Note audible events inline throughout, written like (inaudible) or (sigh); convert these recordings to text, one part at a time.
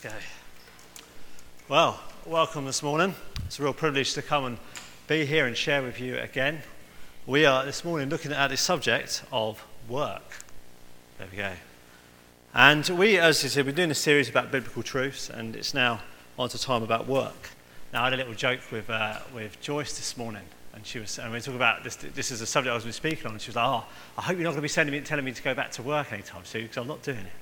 go. Well, welcome this morning. It's a real privilege to come and be here and share with you again. We are this morning looking at the subject of work. There we go. And we, as I said, we're doing a series about biblical truths, and it's now on to time about work. Now, I had a little joke with, uh, with Joyce this morning, and she was, and we were talking about this. This is a subject I was speaking on, and she was like, "Oh, I hope you're not going to be sending me, telling me to go back to work anytime soon, because I'm not doing it."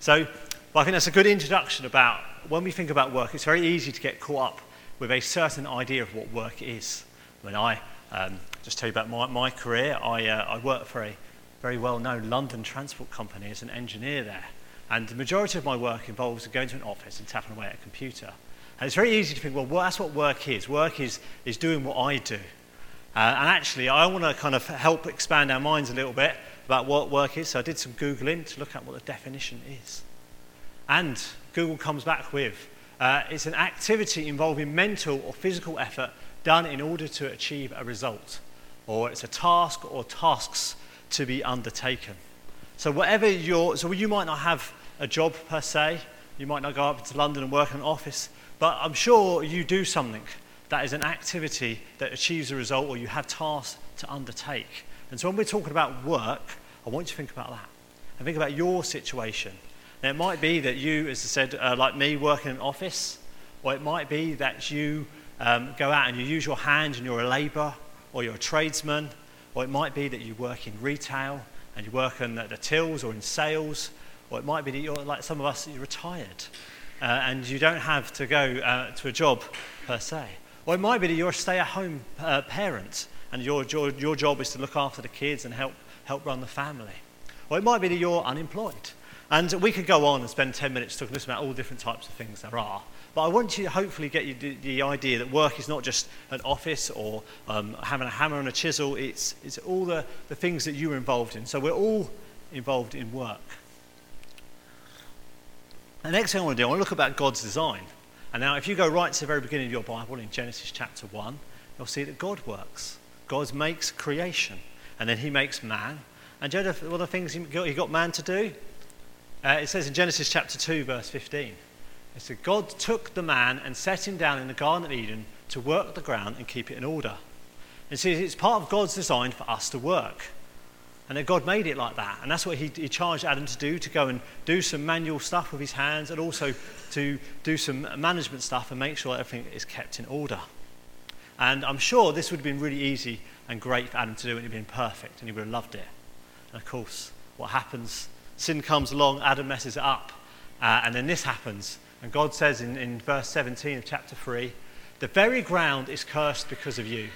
So but I think that's a good introduction about when we think about work, it's very easy to get caught up with a certain idea of what work is. When I um, just tell you about my, my career, I, uh, I worked for a very well known London transport company as an engineer there. And the majority of my work involves going to an office and tapping away at a computer. And it's very easy to think, well, well that's what work is. Work is, is doing what I do. Uh, and actually, I want to kind of help expand our minds a little bit about what work is. So I did some Googling to look at what the definition is. And Google comes back with uh, it's an activity involving mental or physical effort done in order to achieve a result, or it's a task or tasks to be undertaken. So, whatever your, so you might not have a job per se, you might not go up to London and work in an office, but I'm sure you do something that is an activity that achieves a result or you have tasks to undertake. And so, when we're talking about work, I want you to think about that and think about your situation now, it might be that you, as I said, uh, like me, work in an office, or it might be that you um, go out and you use your hands and you're a labourer, or you're a tradesman, or it might be that you work in retail and you work in the, the tills or in sales, or it might be that you're like some of us, you're retired uh, and you don't have to go uh, to a job per se. Or it might be that you're a stay at home uh, parent and your, your, your job is to look after the kids and help, help run the family. Or it might be that you're unemployed and we could go on and spend 10 minutes talking about all different types of things there are. But I want you to hopefully get you the, idea that work is not just an office or um, having a hammer and a chisel, it's, it's all the, the things that you're involved in. So we're all involved in work. The next thing I want to do, I want to look about God's design. And now, if you go right to the very beginning of your Bible in Genesis chapter 1, you'll see that God works. God makes creation, and then he makes man. And you know one of the things he got man to do? Uh, it says in Genesis chapter 2, verse 15, it said, God took the man and set him down in the Garden of Eden to work the ground and keep it in order. And see, it's part of God's design for us to work. And that God made it like that. And that's what he, he charged Adam to do to go and do some manual stuff with his hands and also to do some management stuff and make sure everything is kept in order. And I'm sure this would have been really easy and great for Adam to do and it would have been perfect and he would have loved it. And of course, what happens sin comes along, Adam messes it up. Uh, and then this happens. And God says in, in verse 17 of chapter 3 The very ground is cursed because of you.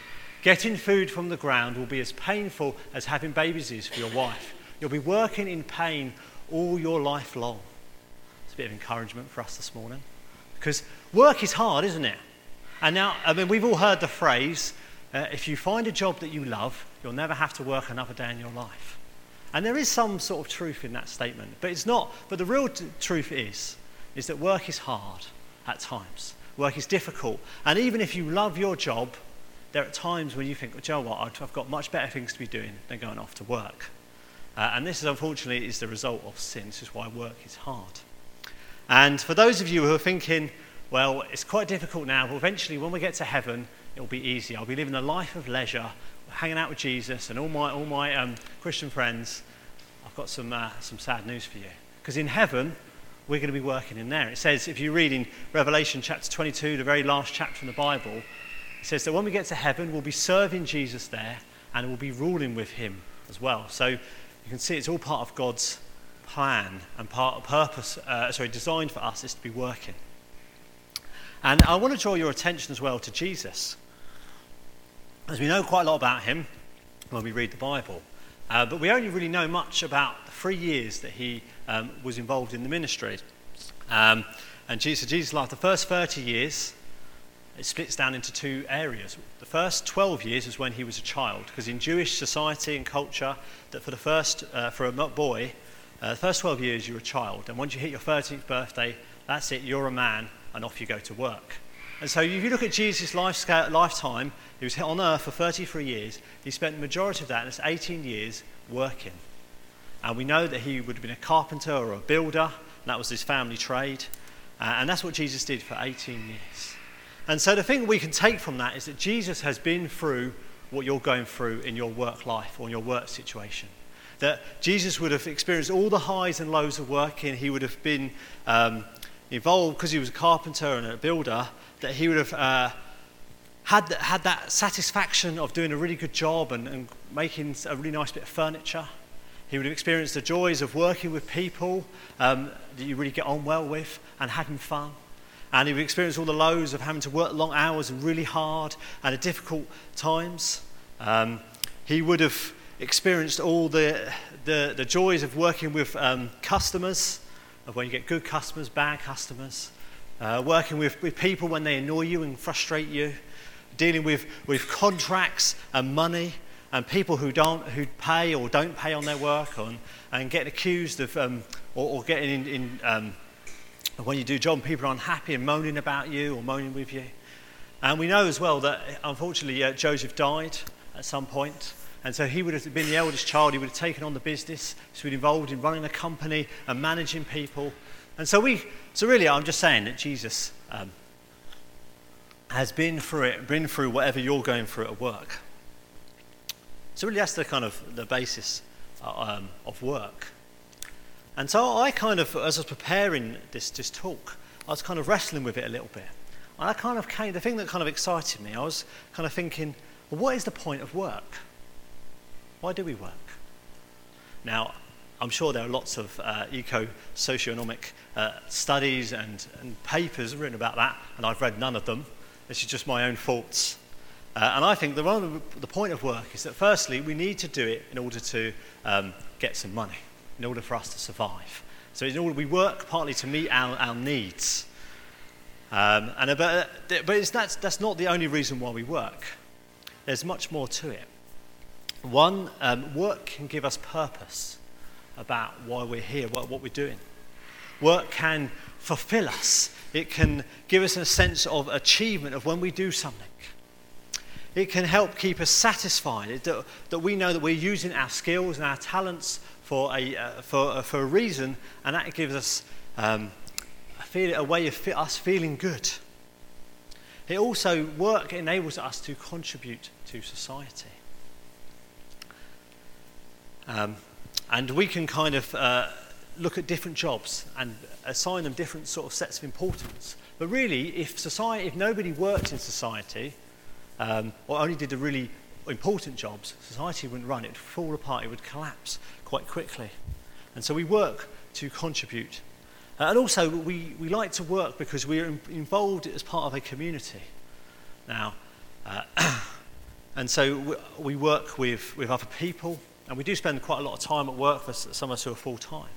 Getting food from the ground will be as painful as having babies is for your wife. You'll be working in pain all your life long. It's a bit of encouragement for us this morning. Because work is hard, isn't it? And now, I mean, we've all heard the phrase uh, if you find a job that you love, you'll never have to work another day in your life. And there is some sort of truth in that statement, but it's not. But the real t- truth is, is that work is hard at times. Work is difficult. And even if you love your job, there are times when you think, well, you know what, I've got much better things to be doing than going off to work. Uh, and this is unfortunately is the result of sin. This is why work is hard. And for those of you who are thinking, well, it's quite difficult now, but eventually when we get to heaven, it'll be easy. I'll be living a life of leisure hanging out with Jesus and all my, all my um, Christian friends, I've got some, uh, some sad news for you. Because in heaven, we're going to be working in there. It says, if you read in Revelation chapter 22, the very last chapter in the Bible, it says that when we get to heaven, we'll be serving Jesus there and we'll be ruling with him as well. So you can see it's all part of God's plan and part of purpose, uh, sorry, designed for us is to be working. And I want to draw your attention as well to Jesus. As we know quite a lot about him when we read the Bible, uh, but we only really know much about the three years that he um, was involved in the ministry. Um, and Jesus, Jesus' life, the first 30 years, it splits down into two areas. The first 12 years is when he was a child, because in Jewish society and culture, that for the first, uh, for a boy, uh, the first 12 years you're a child, and once you hit your 13th birthday, that's it, you're a man, and off you go to work. And so if you look at Jesus' life, lifetime, he was on earth for 33 years. He spent the majority of that, that's 18 years, working. And we know that he would have been a carpenter or a builder, that was his family trade. Uh, and that's what Jesus did for 18 years. And so the thing we can take from that is that Jesus has been through what you're going through in your work life or in your work situation. That Jesus would have experienced all the highs and lows of working. He would have been um, involved because he was a carpenter and a builder, that he would have uh, had, had that satisfaction of doing a really good job and, and making a really nice bit of furniture. He would have experienced the joys of working with people um, that you really get on well with and having fun. And he would experience all the lows of having to work long hours and really hard and difficult times. Um, he would have experienced all the, the, the joys of working with um, customers, of when you get good customers, bad customers, uh, working with, with people when they annoy you and frustrate you, dealing with, with contracts and money and people who don't who pay or don't pay on their work and, and getting accused of um, or, or, getting in, in um, when you do job people are unhappy and moaning about you or moaning with you. And we know as well that unfortunately uh, joseph died at some point. And so he would have been the eldest child. He would have taken on the business. So he would involved in running a company and managing people and so we so really i'm just saying that jesus um, has been through it been through whatever you're going through at work so really that's the kind of the basis uh, um, of work. And so I kind of, as I was preparing this, this talk, I was kind of wrestling with it a little bit. And I kind of came, the thing that kind of excited me, I was kind of thinking, well, what is the point of work? Why do we work? Now, I'm sure there are lots of uh, eco-socioeconomic uh, studies and, and papers written about that, and I've read none of them. This is just my own thoughts. Uh, and I think the, the point of work is that firstly, we need to do it in order to um, get some money, in order for us to survive. So in order we work partly to meet our, our needs. Um, and, but but it's, that's, that's not the only reason why we work. There's much more to it. One, um, work can give us purpose about why we're here, what, what we're doing. Work can fulfill us. It can give us a sense of achievement of when we do something. It can help keep us satisfied, that, that we know that we're using our skills and our talents for a, uh, for, uh, for a reason, and that gives us um, a, feel, a way of us feeling good. It also, work enables us to contribute to society. Um, and we can kind of uh, look at different jobs and assign them different sort of sets of importance. But really, if society, if nobody worked in society, um, or only did the really important jobs, society wouldn't run. It would fall apart, it would collapse quite quickly. And so we work to contribute. Uh, and also, we, we like to work because we are involved as part of a community. Now, uh, (coughs) and so we, we work with, with other people, and we do spend quite a lot of time at work for some of us who are full time.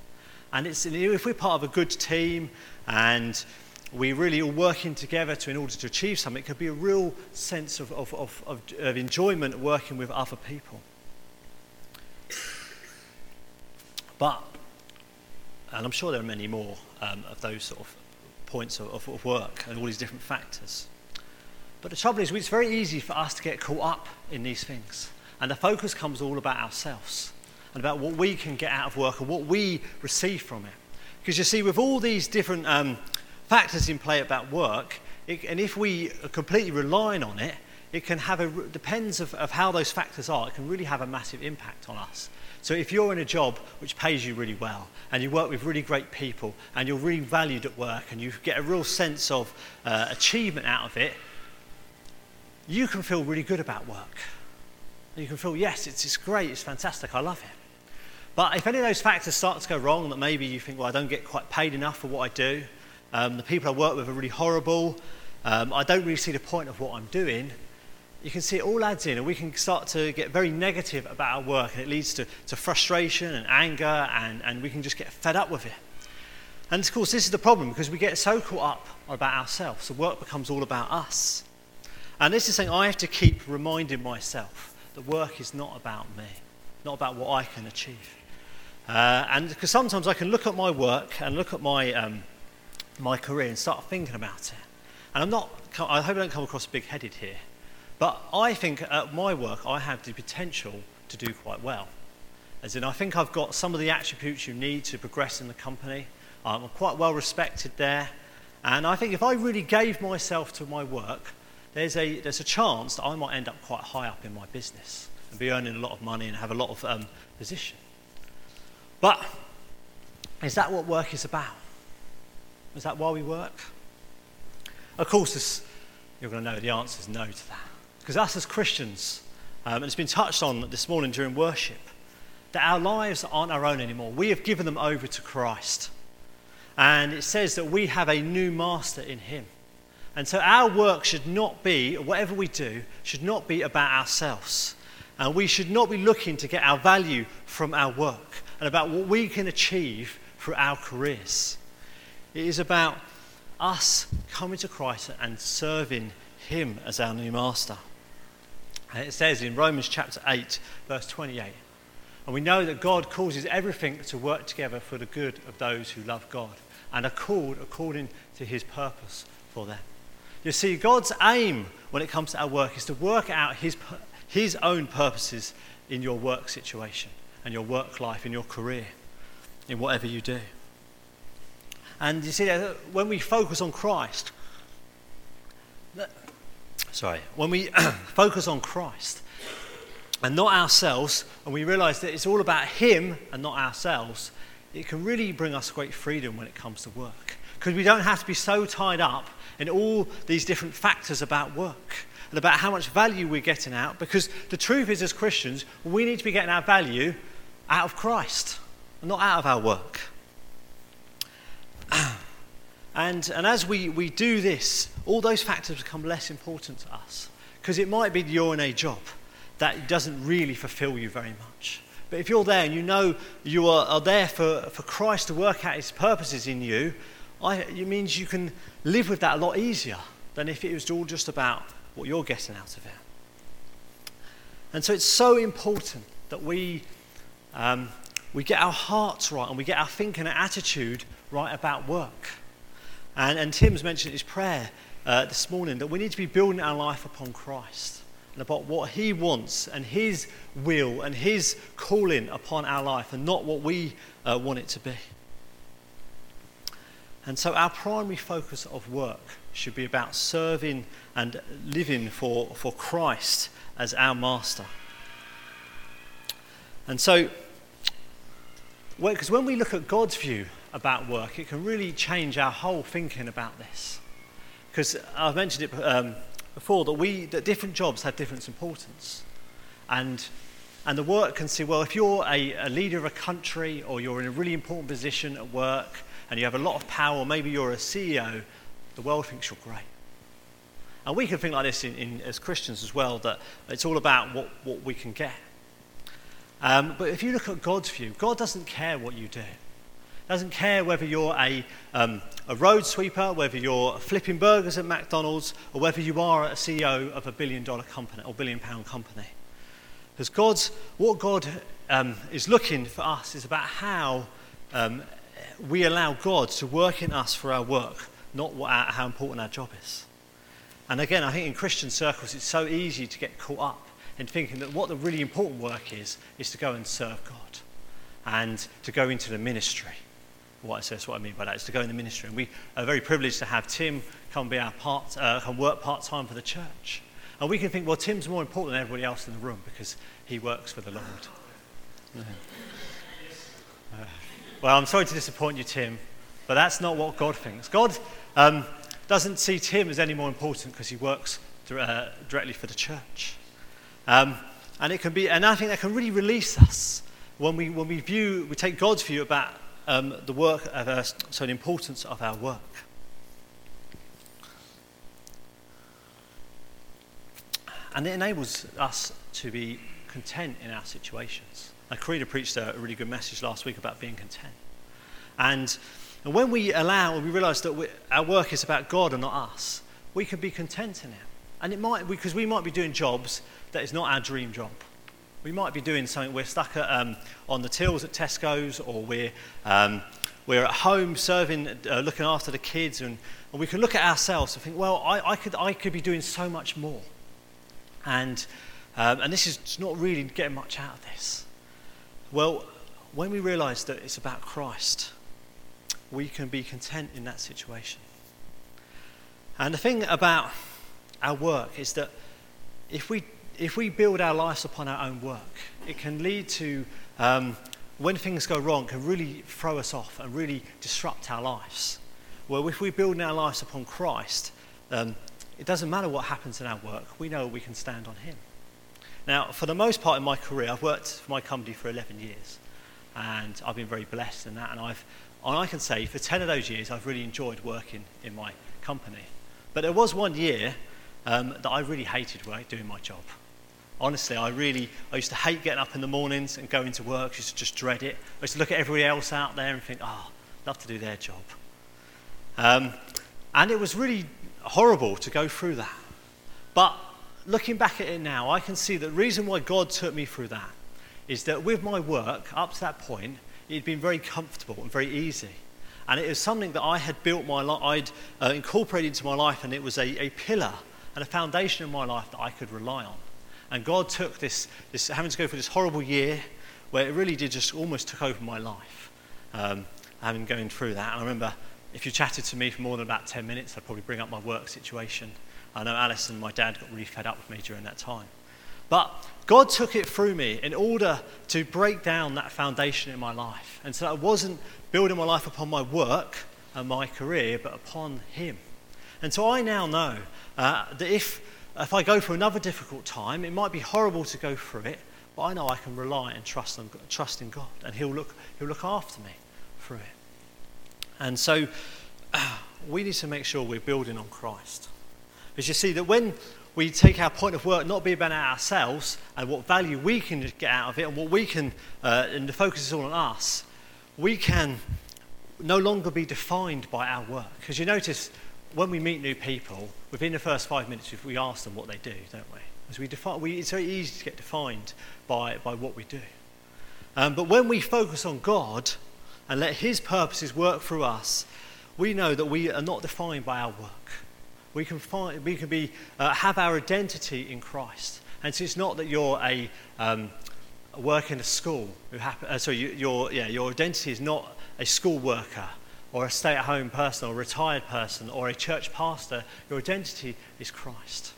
And it's, if we're part of a good team and we really are working together to, in order to achieve something, it could be a real sense of, of, of, of, of enjoyment working with other people. But, and I'm sure there are many more um, of those sort of points of, of, work and all these different factors. But the trouble is, it's very easy for us to get caught up in these things. And the focus comes all about ourselves and about what we can get out of work and what we receive from it. Because you see, with all these different um, factors in play about work, it, and if we are completely relying on it, it can have a, depends of, of how those factors are, it can really have a massive impact on us. So if you're in a job which pays you really well, and you work with really great people, and you're really valued at work, and you get a real sense of uh, achievement out of it, you can feel really good about work. You can feel, yes, it's, it's great, it's fantastic, I love it. But if any of those factors start to go wrong, that maybe you think, well, I don't get quite paid enough for what I do, um, the people I work with are really horrible. Um, I don't really see the point of what I'm doing. You can see it all adds in, and we can start to get very negative about our work, and it leads to, to frustration and anger, and, and we can just get fed up with it. And of course, this is the problem because we get so caught up about ourselves. The work becomes all about us. And this is something I have to keep reminding myself that work is not about me, not about what I can achieve. Uh, and because sometimes I can look at my work and look at my, um, my career and start thinking about it. And I'm not, I hope I don't come across big headed here, but I think at my work I have the potential to do quite well. As in, I think I've got some of the attributes you need to progress in the company. I'm quite well respected there, And I think if I really gave myself to my work, there's a, there's a chance that I might end up quite high up in my business and be earning a lot of money and have a lot of um, position. But is that what work is about? Is that why we work? Of course, you're going to know the answer is no to that. Because us as Christians, um, and it's been touched on this morning during worship, that our lives aren't our own anymore. We have given them over to Christ. And it says that we have a new master in him. And so our work should not be, whatever we do, should not be about ourselves. And we should not be looking to get our value from our work and about what we can achieve through our careers. It is about us coming to Christ and serving Him as our new master. And it says in Romans chapter 8, verse 28, and we know that God causes everything to work together for the good of those who love God and are called according to His purpose for them. You see, God's aim when it comes to our work is to work out His, his own purposes in your work situation and your work life, in your career, in whatever you do. And you see, uh, when we focus on Christ, sorry, when we (clears throat) focus on Christ and not ourselves, and we realize that it's all about Him and not ourselves, it can really bring us great freedom when it comes to work. Because we don't have to be so tied up in all these different factors about work and about how much value we're getting out. Because the truth is, as Christians, we need to be getting our value out of Christ, not out of our work. (clears throat) And, and as we, we do this, all those factors become less important to us. Because it might be you're in a job that doesn't really fulfill you very much. But if you're there and you know you are, are there for, for Christ to work out his purposes in you, I, it means you can live with that a lot easier than if it was all just about what you're getting out of it. And so it's so important that we, um, we get our hearts right and we get our thinking and attitude right about work. And, and Tim's mentioned his prayer uh, this morning that we need to be building our life upon Christ and about what he wants and his will and his calling upon our life and not what we uh, want it to be. And so our primary focus of work should be about serving and living for, for Christ as our master. And so, because when we look at God's view about work, it can really change our whole thinking about this. Because I've mentioned it um, before that we that different jobs have different importance, and and the work can see well if you're a, a leader of a country or you're in a really important position at work and you have a lot of power, maybe you're a CEO, the world thinks you're great. And we can think like this in, in, as Christians as well, that it's all about what, what we can get. Um, but if you look at God's view, God doesn't care what you do doesn't care whether you're a, um, a road sweeper, whether you're flipping burgers at McDonald's, or whether you are a CEO of a billion dollar company or billion pound company. Because God's, what God um, is looking for us is about how um, we allow God to work in us for our work, not our, how important our job is. And again, I think in Christian circles, it's so easy to get caught up in thinking that what the really important work is, is to go and serve God and to go into the ministry what I say, what I mean by that is to go in the ministry. And we are very privileged to have Tim come be our part, uh, come work part time for the church. And we can think, well, Tim's more important than everybody else in the room because he works for the Lord. Uh, well, I'm sorry to disappoint you, Tim, but that's not what God thinks. God um, doesn't see Tim as any more important because he works uh, directly for the church. Um, and it can be, and I think that can really release us when we, when we view, we take God's view about um, the work of our, so the importance of our work. And it enables us to be content in our situations. And Karina preached a, really good message last week about being content. And, and when we allow, we realize that we, our work is about God and not us, we can be content in it. And it might, be because we might be doing jobs that is not our dream job. We might be doing something, we're stuck at, um, on the tills at Tesco's, or we're, um, we're at home serving, uh, looking after the kids, and, and, we can look at ourselves and think, well, I, I, could, I could be doing so much more. And, um, and this is not really getting much out of this. Well, when we realize that it's about Christ, we can be content in that situation. And the thing about our work is that if we, if we build our lives upon our own work, it can lead to, um, when things go wrong, can really throw us off and really disrupt our lives. Well, if we build our lives upon Christ, um, it doesn't matter what happens in our work, we know we can stand on Him. Now, for the most part in my career, I've worked for my company for 11 years, and I've been very blessed in that. And I've, and I can say, for 10 of those years, I've really enjoyed working in my company. But there was one year um, that I really hated work, doing my job. Honestly, I really, I used to hate getting up in the mornings and going to work. I used to just dread it. I used to look at everybody else out there and think, oh, I'd love to do their job. Um, and it was really horrible to go through that. But looking back at it now, I can see that the reason why God took me through that is that with my work, up to that point, it had been very comfortable and very easy. And it was something that I had built my life, I'd uh, incorporated into my life, and it was a, a pillar and a foundation in my life that I could rely on. And God took this, this having to go through this horrible year where it really did just almost took over my life, um, having going through that. And I remember if you chatted to me for more than about 10 minutes, I'd probably bring up my work situation. I know Alice and my dad got really fed up with me during that time. But God took it through me in order to break down that foundation in my life. And so I wasn't building my life upon my work and my career, but upon Him. And so I now know uh, that if, if I go through another difficult time, it might be horrible to go through it, but I know I can rely and trust, on, trust in God, and He'll look, he'll look after me through it. And so we need to make sure we're building on Christ. Because you see that when we take our point of work not be about ourselves and what value we can get out of it and what we can, uh, and the focus is all on us, we can no longer be defined by our work. Because you notice when we meet new people, within the first five minutes, we ask them what they do, don't we? As we define, we, it's very easy to get defined by, by what we do. Um, but when we focus on God, and let His purposes work through us, we know that we are not defined by our work. We can, find, we can be, uh, have our identity in Christ. And so it's not that you're a, um, in a school. Who uh, so you, your, yeah, your identity is not a school worker or a stay at home person or a retired person or a church pastor. Your identity is Christ.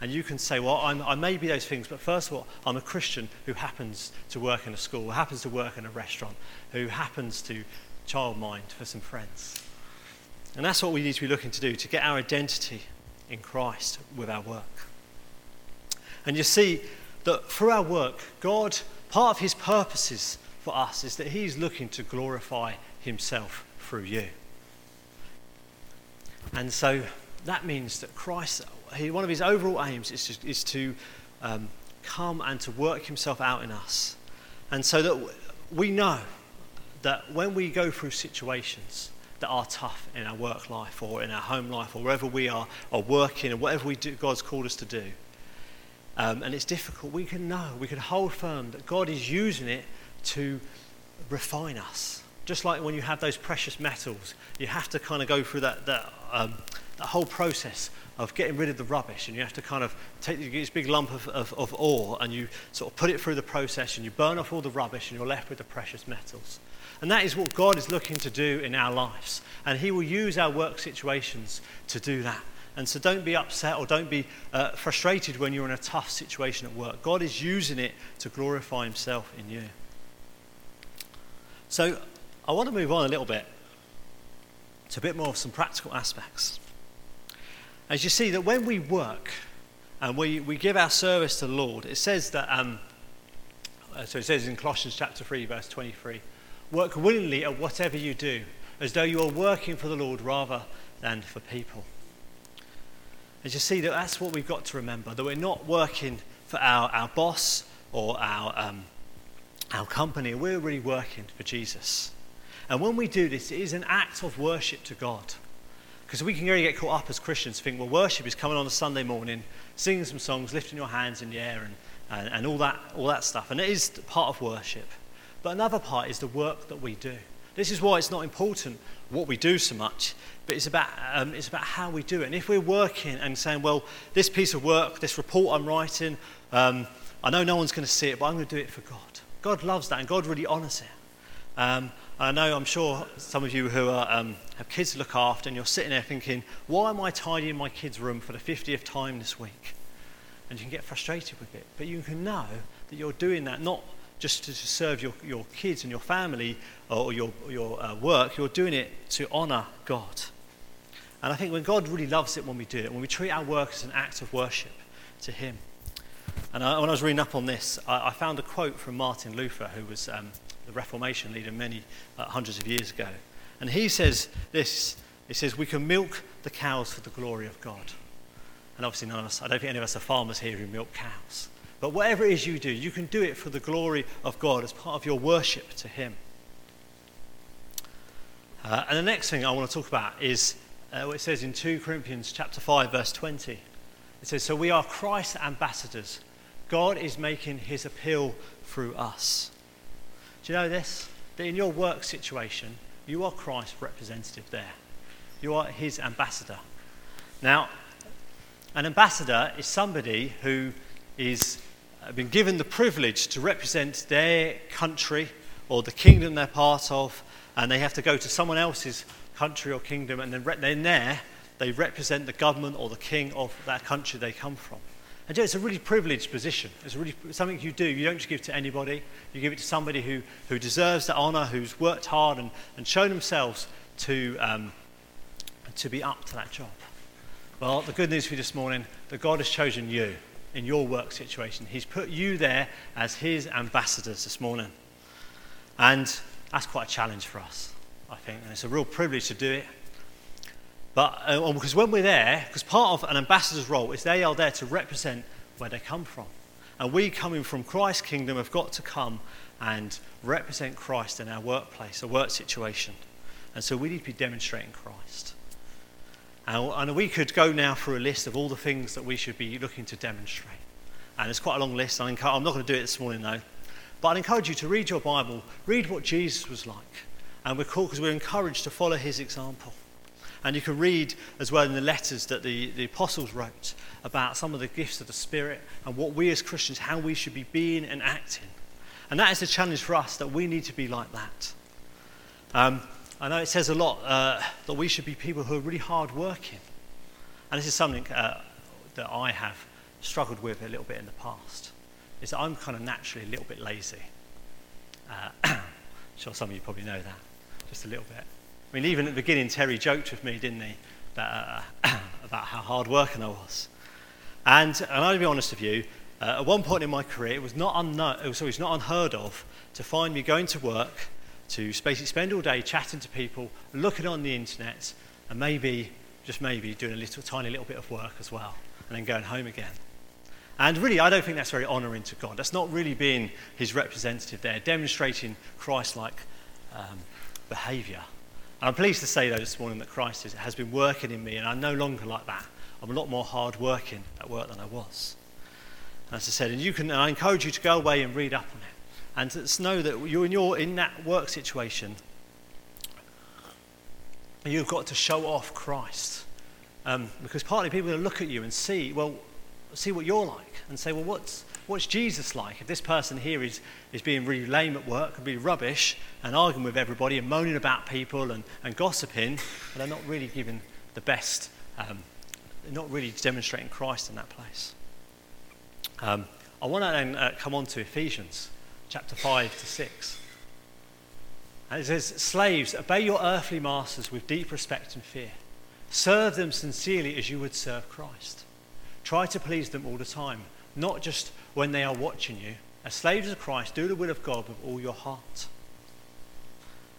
And you can say, well, I'm, i may be those things, but first of all, I'm a Christian who happens to work in a school, who happens to work in a restaurant, who happens to childmind for some friends. And that's what we need to be looking to do, to get our identity in Christ with our work. And you see that through our work, God, part of his purposes for us is that he's looking to glorify himself through you. And so that means that Christ he, one of his overall aims is to, is to um, come and to work himself out in us. And so that we know that when we go through situations that are tough in our work life or in our home life or wherever we are or working or whatever we do, God's called us to do, um, and it's difficult, we can know, we can hold firm that God is using it to refine us. Just like when you have those precious metals, you have to kind of go through that, that, um, that whole process of getting rid of the rubbish, and you have to kind of take this big lump of, of, of ore and you sort of put it through the process and you burn off all the rubbish and you're left with the precious metals. And that is what God is looking to do in our lives. And He will use our work situations to do that. And so don't be upset or don't be uh, frustrated when you're in a tough situation at work. God is using it to glorify Himself in you. So I want to move on a little bit to a bit more of some practical aspects as you see that when we work and we, we give our service to the Lord, it says that, um, uh, so it says in Colossians chapter 3, verse 23, work willingly at whatever you do, as though you are working for the Lord rather than for people. As you see that that's what we've got to remember, that we're not working for our, our boss or our, um, our company, we're really working for Jesus. And when we do this, it is an act of worship to God. Because we can really get caught up as Christians, think, well, worship is coming on a Sunday morning, singing some songs, lifting your hands in the air, and, and, and all, that, all that stuff. And it is part of worship. But another part is the work that we do. This is why it's not important what we do so much, but it's about, um, it's about how we do it. And if we're working and saying, well, this piece of work, this report I'm writing, um, I know no one's going to see it, but I'm going to do it for God. God loves that, and God really honours it. Um, I know, I'm sure some of you who are, um, have kids to look after, and you're sitting there thinking, why am I tidying my kids' room for the 50th time this week? And you can get frustrated with it. But you can know that you're doing that not just to serve your, your kids and your family or your, your uh, work, you're doing it to honour God. And I think when God really loves it when we do it, when we treat our work as an act of worship to Him. And I, when I was reading up on this, I, I, found a quote from Martin Luther, who was um, the Reformation leader many uh, hundreds of years ago. And he says this He says, We can milk the cows for the glory of God. And obviously, none of us, I don't think any of us are farmers here who milk cows. But whatever it is you do, you can do it for the glory of God as part of your worship to Him. Uh, and the next thing I want to talk about is uh, what it says in 2 Corinthians chapter 5, verse 20. It says, So we are Christ's ambassadors. God is making his appeal through us. Do you know this? That in your work situation, you are Christ's representative there. You are his ambassador. Now, an ambassador is somebody who is uh, been given the privilege to represent their country or the kingdom they're part of, and they have to go to someone else's country or kingdom, and then, then there they represent the government or the king of that country they come from. And it's a really privileged position. It's really something you do. You don't just give to anybody. You give it to somebody who, who deserves the honour, who's worked hard and, and shown themselves to, um, to be up to that job. Well, the good news for you this morning, that God has chosen you in your work situation. He's put you there as his ambassadors this morning. And that's quite a challenge for us, I think. And it's a real privilege to do it. But uh, because when we're there, because part of an ambassador's role is they are there to represent where they come from. And we, coming from Christ's kingdom, have got to come and represent Christ in our workplace, a work situation. And so we need to be demonstrating Christ. And, we could go now through a list of all the things that we should be looking to demonstrate. And it's quite a long list. I'm not going to do it this morning, though. But I'd encourage you to read your Bible, read what Jesus was like. And we're called because we're encouraged to follow his example. And you can read as well in the letters that the, the apostles wrote about some of the gifts of the Spirit and what we as Christians, how we should be being and acting. And that is a challenge for us that we need to be like that. Um, I know it says a lot uh, that we should be people who are really hard working. And this is something uh, that I have struggled with a little bit in the past. Is that I'm kind of naturally a little bit lazy. Uh, (coughs) sure some of you probably know that, just a little bit. I mean, even at the beginning, Terry joked with me, didn't he, uh, (coughs) about how hard working I was. And, and I'll be honest with you, uh, at one point in my career, it was not, unknown, it was, it was not unheard of to find me going to work, to basically spend all day chatting to people, looking on the internet, and maybe, just maybe, doing a little, tiny little bit of work as well, and then going home again. And really, I don't think that's very honouring to God. That's not really being his representative there, demonstrating Christ like um, behaviour. And I'm pleased to say, though, this morning that Christ is, has been working in me, and I'm no longer like that. I'm a lot more hard working at work than I was. As I said, and you can, and I encourage you to go away and read up on it, and to know that you're in, your, in that work situation, you've got to show off Christ. Um, because partly people will look at you and see, well, see what you're like, and say, well, what's, what's Jesus like? If this person here is, is being really lame at work and being rubbish and arguing with everybody and moaning about people and, and gossiping, but they're not really giving the best, um, they're not really demonstrating Christ in that place. Um, I want to then uh, come on to Ephesians chapter 5 to 6. And it says, Slaves, obey your earthly masters with deep respect and fear. Serve them sincerely as you would serve Christ. Try to please them all the time, not just when they are watching you. As slaves of Christ, do the will of God with all your heart.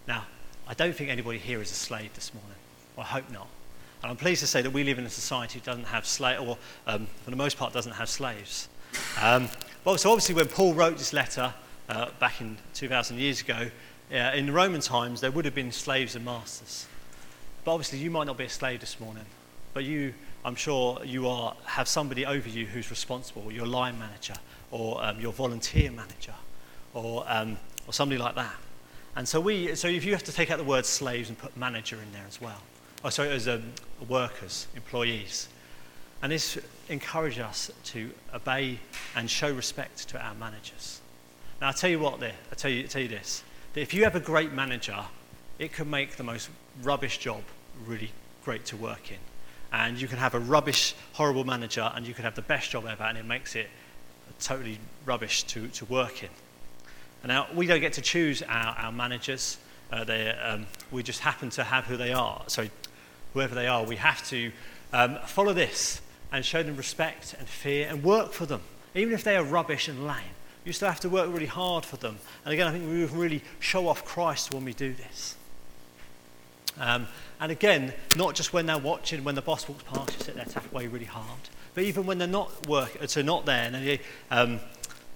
Now, I don't think anybody here is a slave this morning. I hope not. And I'm pleased to say that we live in a society that doesn't have slaves, or um, for the most part, doesn't have slaves. Um, well, so obviously, when Paul wrote this letter uh, back in 2,000 years ago, uh, in the Roman times, there would have been slaves and masters. But obviously, you might not be a slave this morning, but you I'm sure you are, have somebody over you who's responsible, your line manager or um, your volunteer manager or, um, or somebody like that. And so, we, so if you have to take out the word slaves and put manager in there as well. Oh, sorry, as um, workers, employees. And this encourages us to obey and show respect to our managers. Now, I'll tell you what there, I'll tell you, tell you this. that if you have a great manager, it can make the most rubbish job really great to work in. And you can have a rubbish, horrible manager, and you can have the best job ever, and it makes it totally rubbish to, to work in. And now, we don't get to choose our, our managers. Uh, they, um, we just happen to have who they are. So, whoever they are, we have to um, follow this and show them respect and fear and work for them. Even if they are rubbish and lame, you still have to work really hard for them. And again, I think we can really show off Christ when we do this. Um, and again, not just when they're watching, when the boss walks past, you sit there tap away really hard. But even when they're not work, so not there. And they, um,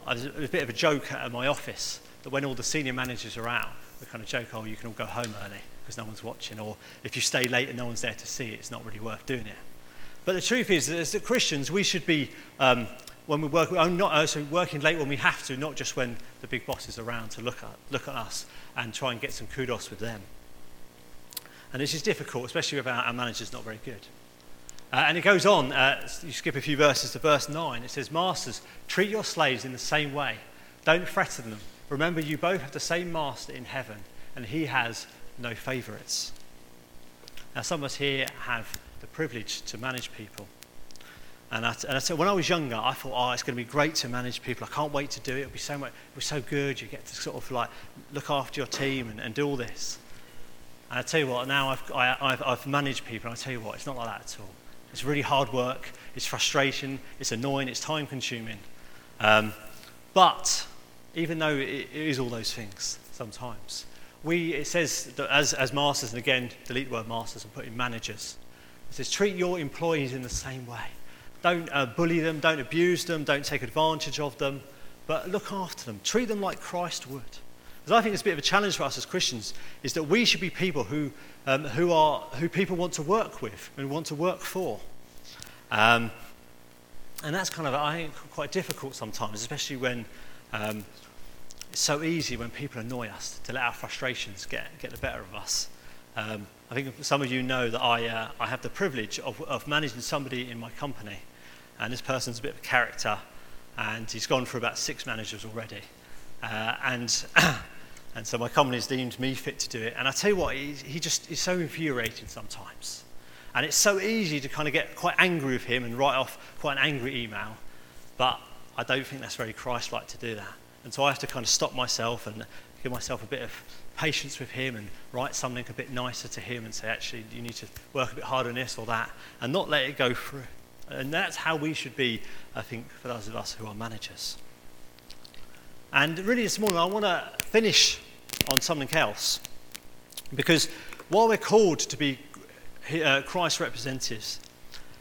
there's a bit of a joke at my office that when all the senior managers are out, we kind of joke, oh, you can all go home early because no one's watching. Or if you stay late and no one's there to see it, it's not really worth doing it. But the truth is as Christians, we should be, um, when we work, not also working late when we have to, not just when the big boss is around to look at, look at us and try and get some kudos with them. And this is difficult, especially if our, our manager's not very good. Uh, and it goes on, uh, you skip a few verses to verse 9. It says, Masters, treat your slaves in the same way. Don't threaten them. Remember, you both have the same master in heaven, and he has no favorites. Now, some of us here have the privilege to manage people. And I, and I said, when I was younger, I thought, oh, it's going to be great to manage people. I can't wait to do it. It'll be so much, it'll be so good. You get to sort of like look after your team and, and do all this. And I tell you what, now I've, I, have I've managed people, and I tell you what, it's not like that at all. It's really hard work, it's frustration, it's annoying, it's time consuming. Um, but even though it, it is all those things sometimes, we, it says that as, as masters, and again, delete the word masters and put in managers, it says treat your employees in the same way. Don't uh, bully them, don't abuse them, don't take advantage of them, but look after them. Treat them like Christ would. Because I think it's a bit of a challenge for us as Christians is that we should be people who, um, who, are, who people want to work with and want to work for. Um, and that's kind of, I think, quite difficult sometimes, especially when um, it's so easy when people annoy us to let our frustrations get, get the better of us. Um, I think some of you know that I, uh, I have the privilege of, of managing somebody in my company. And this person's a bit of a character, and he's gone for about six managers already. Uh, and (clears throat) And so my company's deemed me fit to do it. And I tell you what, he, he just is so infuriating sometimes. And it's so easy to kind of get quite angry with him and write off quite an angry email. But I don't think that's very Christ like to do that. And so I have to kind of stop myself and give myself a bit of patience with him and write something a bit nicer to him and say, actually, you need to work a bit harder on this or that, and not let it go through. And that's how we should be, I think, for those of us who are managers. And really, this morning, I want to finish on something else. Because while we're called to be uh, Christ representatives,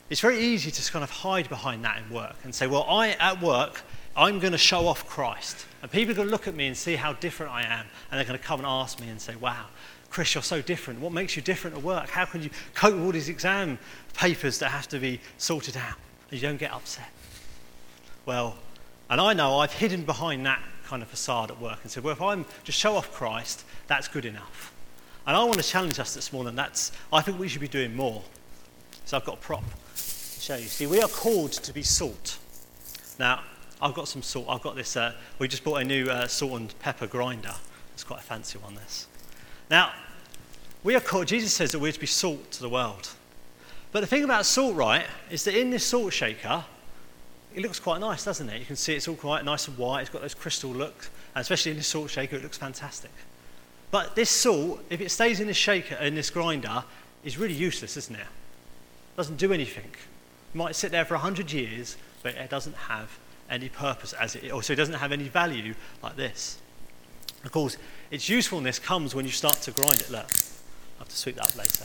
it's very easy to kind of hide behind that in work and say, well, I, at work, I'm going to show off Christ. And people are going to look at me and see how different I am. And they're going to come and ask me and say, wow, Chris, you're so different. What makes you different at work? How can you cope with all these exam papers that have to be sorted out? And you don't get upset. Well, and I know I've hidden behind that kind of facade at work and said, well, if I'm just show off Christ, that's good enough. And I want to challenge us this morning. That's, I think we should be doing more. So I've got a prop to show you. See, we are called to be salt. Now, I've got some salt. I've got this, uh, we just bought a new uh, salt and pepper grinder. It's quite a fancy one, this. Now, we are called, Jesus says that we're to be salt to the world. But the thing about salt, right, is that in this salt shaker, it looks quite nice, doesn't it? You can see it's all quite nice and white. It's got those crystal looks, and especially in this salt shaker, it looks fantastic. But this salt, if it stays in this shaker, in this grinder, is really useless, isn't it? it doesn't do anything. It might sit there for 100 years, but it doesn't have any purpose as it, or so it doesn't have any value like this. Of course, its usefulness comes when you start to grind it. Look, I'll have to sweep that up later.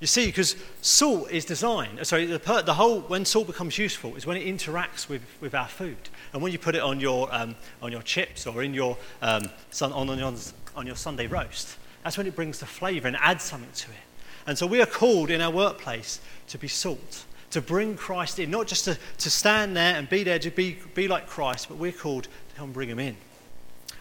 You see, because salt is designed, sorry, the, the, whole, when salt becomes useful is when it interacts with, with our food. And when you put it on your, um, on your chips or in your, um, on, on, your, on your Sunday roast, that's when it brings the flavour and adds something to it. And so we are called in our workplace to be salt, to bring Christ in, not just to, to stand there and be there to be, be like Christ, but we're called to come bring him in.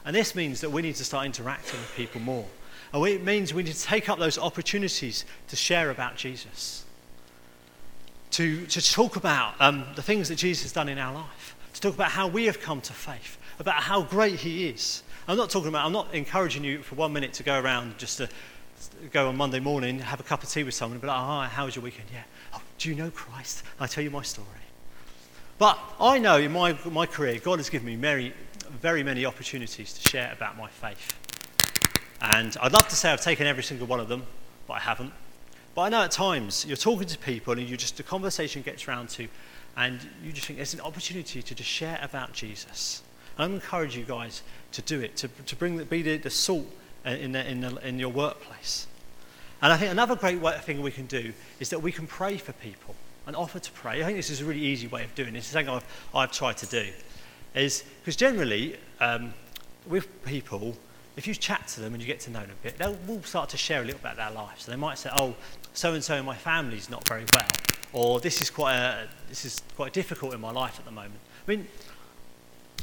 And this means that we need to start interacting with people more. And it means we need to take up those opportunities to share about Jesus, to, to talk about um, the things that Jesus has done in our life, to talk about how we have come to faith, about how great he is, I'm not talking about, I'm not encouraging you for one minute to go around just to go on Monday morning, have a cup of tea with someone and be like, oh, how was your weekend? Yeah. Do you know Christ? I tell you my story. But I know in my, my career, God has given me very, very many opportunities to share about my faith. And I'd love to say I've taken every single one of them, but I haven't. But I know at times you're talking to people and you just, the conversation gets round to, and you just think there's an opportunity to just share about Jesus. I encourage you guys to do it, to, to bring the, be the, the salt in, the, in, the, in your workplace. And I think another great thing we can do is that we can pray for people and offer to pray. I think this is a really easy way of doing this. It's something I've, I've tried to do. Is because generally, um, with people, if you chat to them and you get to know them a bit, they'll start to share a little bit about their life. So they might say, "Oh, so and so in my family's not very well," or "This is quite a, this is quite difficult in my life at the moment." I mean,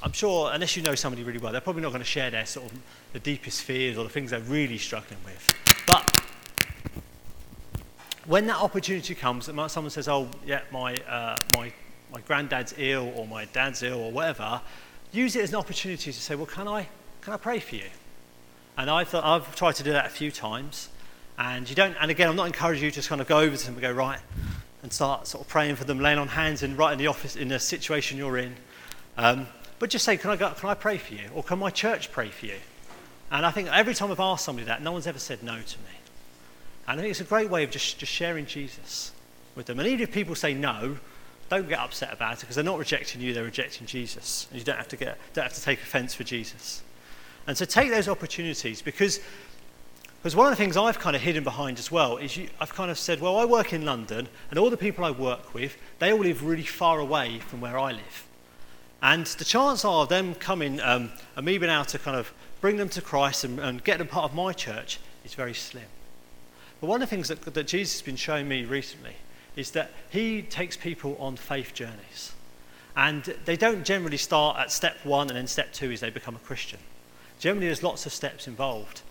I'm sure unless you know somebody really well, they're probably not going to share their sort of the deepest fears or the things they're really struggling with. But when that opportunity comes, that someone says, "Oh, yeah, my uh, my my granddad's ill or my dad's ill or whatever," use it as an opportunity to say, "Well, can I can I pray for you?" And I thought I've tried to do that a few times, and you don't. And again, I'm not encouraging you to just kind of go over to them and go right and start sort of praying for them, laying on hands, and right in the office in the situation you're in. Um, but just say, can I, go, can I pray for you? Or can my church pray for you? And I think every time I've asked somebody that, no one's ever said no to me. And I think it's a great way of just, just sharing Jesus with them. And even if people say no, don't get upset about it because they're not rejecting you, they're rejecting Jesus. And you don't have to, get, don't have to take offense for Jesus. And so take those opportunities because because one of the things I've kind of hidden behind as well is you, I've kind of said, well, I work in London, and all the people I work with, they all live really far away from where I live. And the chance of them coming um, and me being able to kind of bring them to Christ and, and get them part of my church is very slim. But one of the things that, that Jesus has been showing me recently is that he takes people on faith journeys. And they don't generally start at step one and then step two is they become a Christian. Generally, there's lots of steps involved.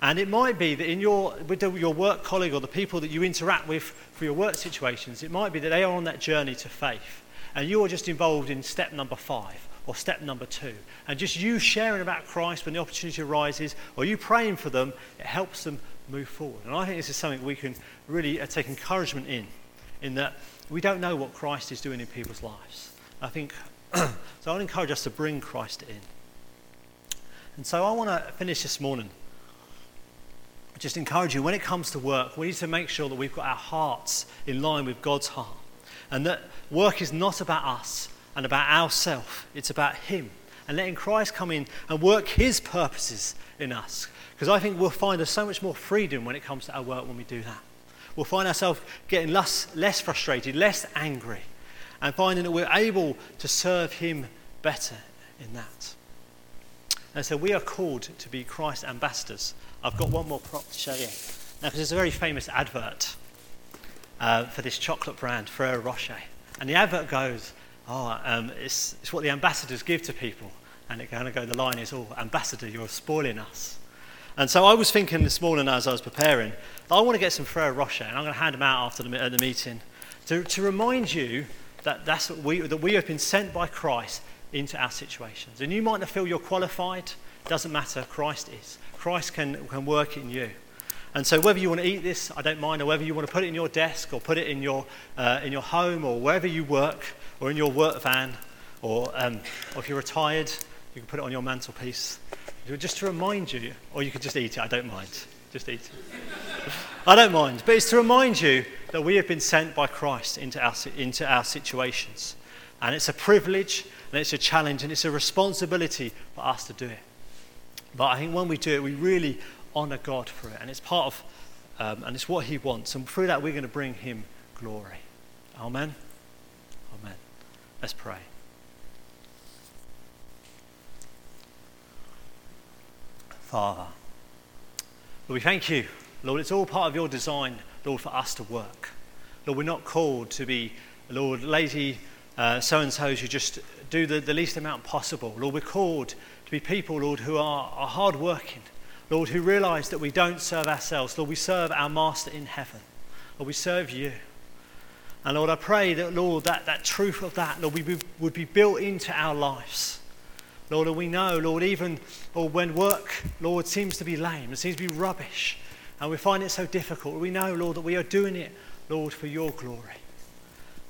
And it might be that in your, with your work colleague or the people that you interact with for your work situations, it might be that they are on that journey to faith. And you're just involved in step number five or step number two. And just you sharing about Christ when the opportunity arises or you praying for them, it helps them move forward. And I think this is something we can really uh, take encouragement in, in that we don't know what Christ is doing in people's lives. I think, (clears throat) so I'd encourage us to bring Christ in. And so I want to finish this morning. Just encourage you, when it comes to work, we need to make sure that we've got our hearts in line with God's heart. And that work is not about us and about ourselves, it's about Him. And letting Christ come in and work His purposes in us. Because I think we'll find us so much more freedom when it comes to our work when we do that. We'll find ourselves getting less, less frustrated, less angry, and finding that we're able to serve Him better in that. And so we are called to be Christ ambassadors. I've got one more prop to show you. Now, because there's a very famous advert uh, for this chocolate brand, Ferrero Rocher. And the advert goes, oh, um, it's, it's what the ambassadors give to people. And it kind of go, the line is, oh, ambassador, you're spoiling us. And so I was thinking this morning as I was preparing, I want to get some Ferrero Rocher, and I'm going to hand them out after the, uh, the meeting to, to remind you that, that's what we, that we have been sent by Christ into our situations. And you might not feel you're qualified, doesn't matter, Christ is. Christ can, can work in you. And so, whether you want to eat this, I don't mind, or whether you want to put it in your desk or put it in your, uh, in your home or wherever you work or in your work van, or, um, or if you're retired, you can put it on your mantelpiece. Just to remind you, or you could just eat it, I don't mind. Just eat it. I don't mind. But it's to remind you that we have been sent by Christ into our, into our situations. And it's a privilege and it's a challenge and it's a responsibility for us to do it. But I think when we do it, we really honour God for it. And it's part of, um, and it's what He wants. And through that, we're going to bring Him glory. Amen. Amen. Let's pray. Father, Lord, we thank you. Lord, it's all part of your design, Lord, for us to work. Lord, we're not called to be, Lord, lazy uh, so and so's who just do the, the least amount possible. Lord, we're called to be people, Lord, who are, are hard working. Lord, who realize that we don't serve ourselves. Lord, we serve our Master in heaven. Lord, we serve you. And Lord, I pray that, Lord, that, that truth of that, Lord, we would be built into our lives. Lord, and we know, Lord, even or when work, Lord, seems to be lame, it seems to be rubbish, and we find it so difficult, we know, Lord, that we are doing it, Lord, for your glory.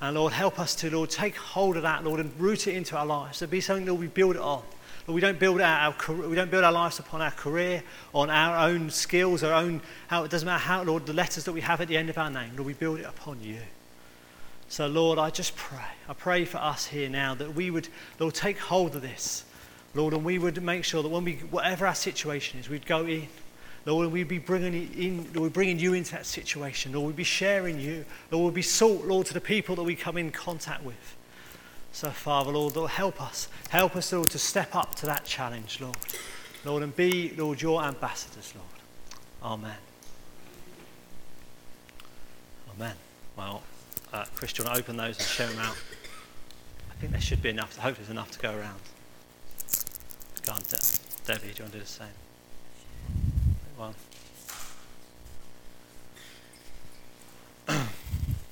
And Lord, help us to, Lord, take hold of that, Lord, and root it into our lives. To be something, that we build it on. Lord, we don't build our, our we don't build our lives upon our career, on our own skills, our own how it doesn't matter how, Lord, the letters that we have at the end of our name, Lord, we build it upon you. So, Lord, I just pray. I pray for us here now that we would, Lord, take hold of this, Lord, and we would make sure that when we, whatever our situation is, we'd go in. Lord, and we'd be bringing, in, Lord, bringing you into that situation. Lord, we'd be sharing you. Lord, we'd be salt, Lord, to the people that we come in contact with. So, Father, Lord, Lord, help us. Help us, Lord, to step up to that challenge, Lord. Lord, and be, Lord, your ambassadors, Lord. Amen. Amen. Well, uh, Chris, do you want to open those and share them out? I think there should be enough. I hope there's enough to go around. Go on, Debbie, do you want to do the same? Well.